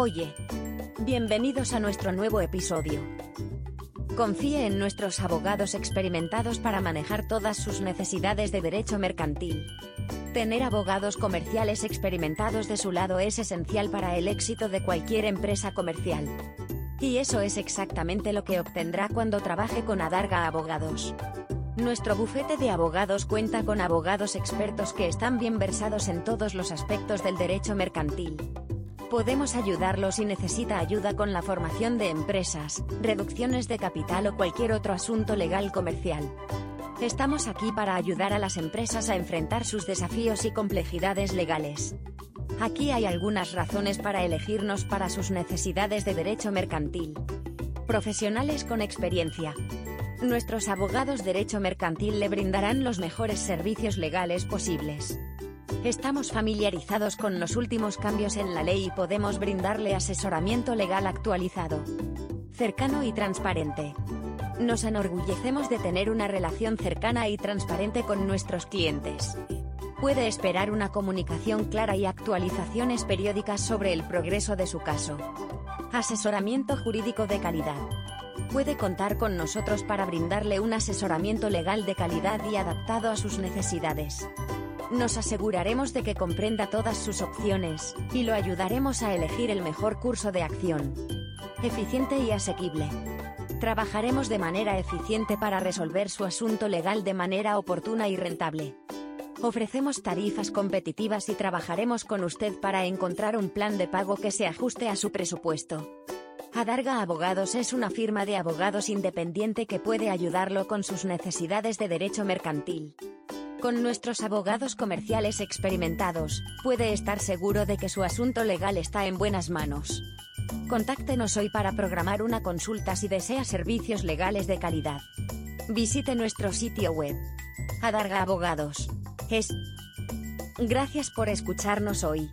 Oye, bienvenidos a nuestro nuevo episodio. Confíe en nuestros abogados experimentados para manejar todas sus necesidades de derecho mercantil. Tener abogados comerciales experimentados de su lado es esencial para el éxito de cualquier empresa comercial. Y eso es exactamente lo que obtendrá cuando trabaje con Adarga Abogados. Nuestro bufete de abogados cuenta con abogados expertos que están bien versados en todos los aspectos del derecho mercantil. Podemos ayudarlo si necesita ayuda con la formación de empresas, reducciones de capital o cualquier otro asunto legal comercial. Estamos aquí para ayudar a las empresas a enfrentar sus desafíos y complejidades legales. Aquí hay algunas razones para elegirnos para sus necesidades de derecho mercantil. Profesionales con experiencia. Nuestros abogados derecho mercantil le brindarán los mejores servicios legales posibles. Estamos familiarizados con los últimos cambios en la ley y podemos brindarle asesoramiento legal actualizado. Cercano y transparente. Nos enorgullecemos de tener una relación cercana y transparente con nuestros clientes. Puede esperar una comunicación clara y actualizaciones periódicas sobre el progreso de su caso. Asesoramiento jurídico de calidad puede contar con nosotros para brindarle un asesoramiento legal de calidad y adaptado a sus necesidades. Nos aseguraremos de que comprenda todas sus opciones, y lo ayudaremos a elegir el mejor curso de acción. Eficiente y asequible. Trabajaremos de manera eficiente para resolver su asunto legal de manera oportuna y rentable. Ofrecemos tarifas competitivas y trabajaremos con usted para encontrar un plan de pago que se ajuste a su presupuesto. Adarga Abogados es una firma de abogados independiente que puede ayudarlo con sus necesidades de derecho mercantil. Con nuestros abogados comerciales experimentados, puede estar seguro de que su asunto legal está en buenas manos. Contáctenos hoy para programar una consulta si desea servicios legales de calidad. Visite nuestro sitio web. Adarga Abogados. Es. Gracias por escucharnos hoy.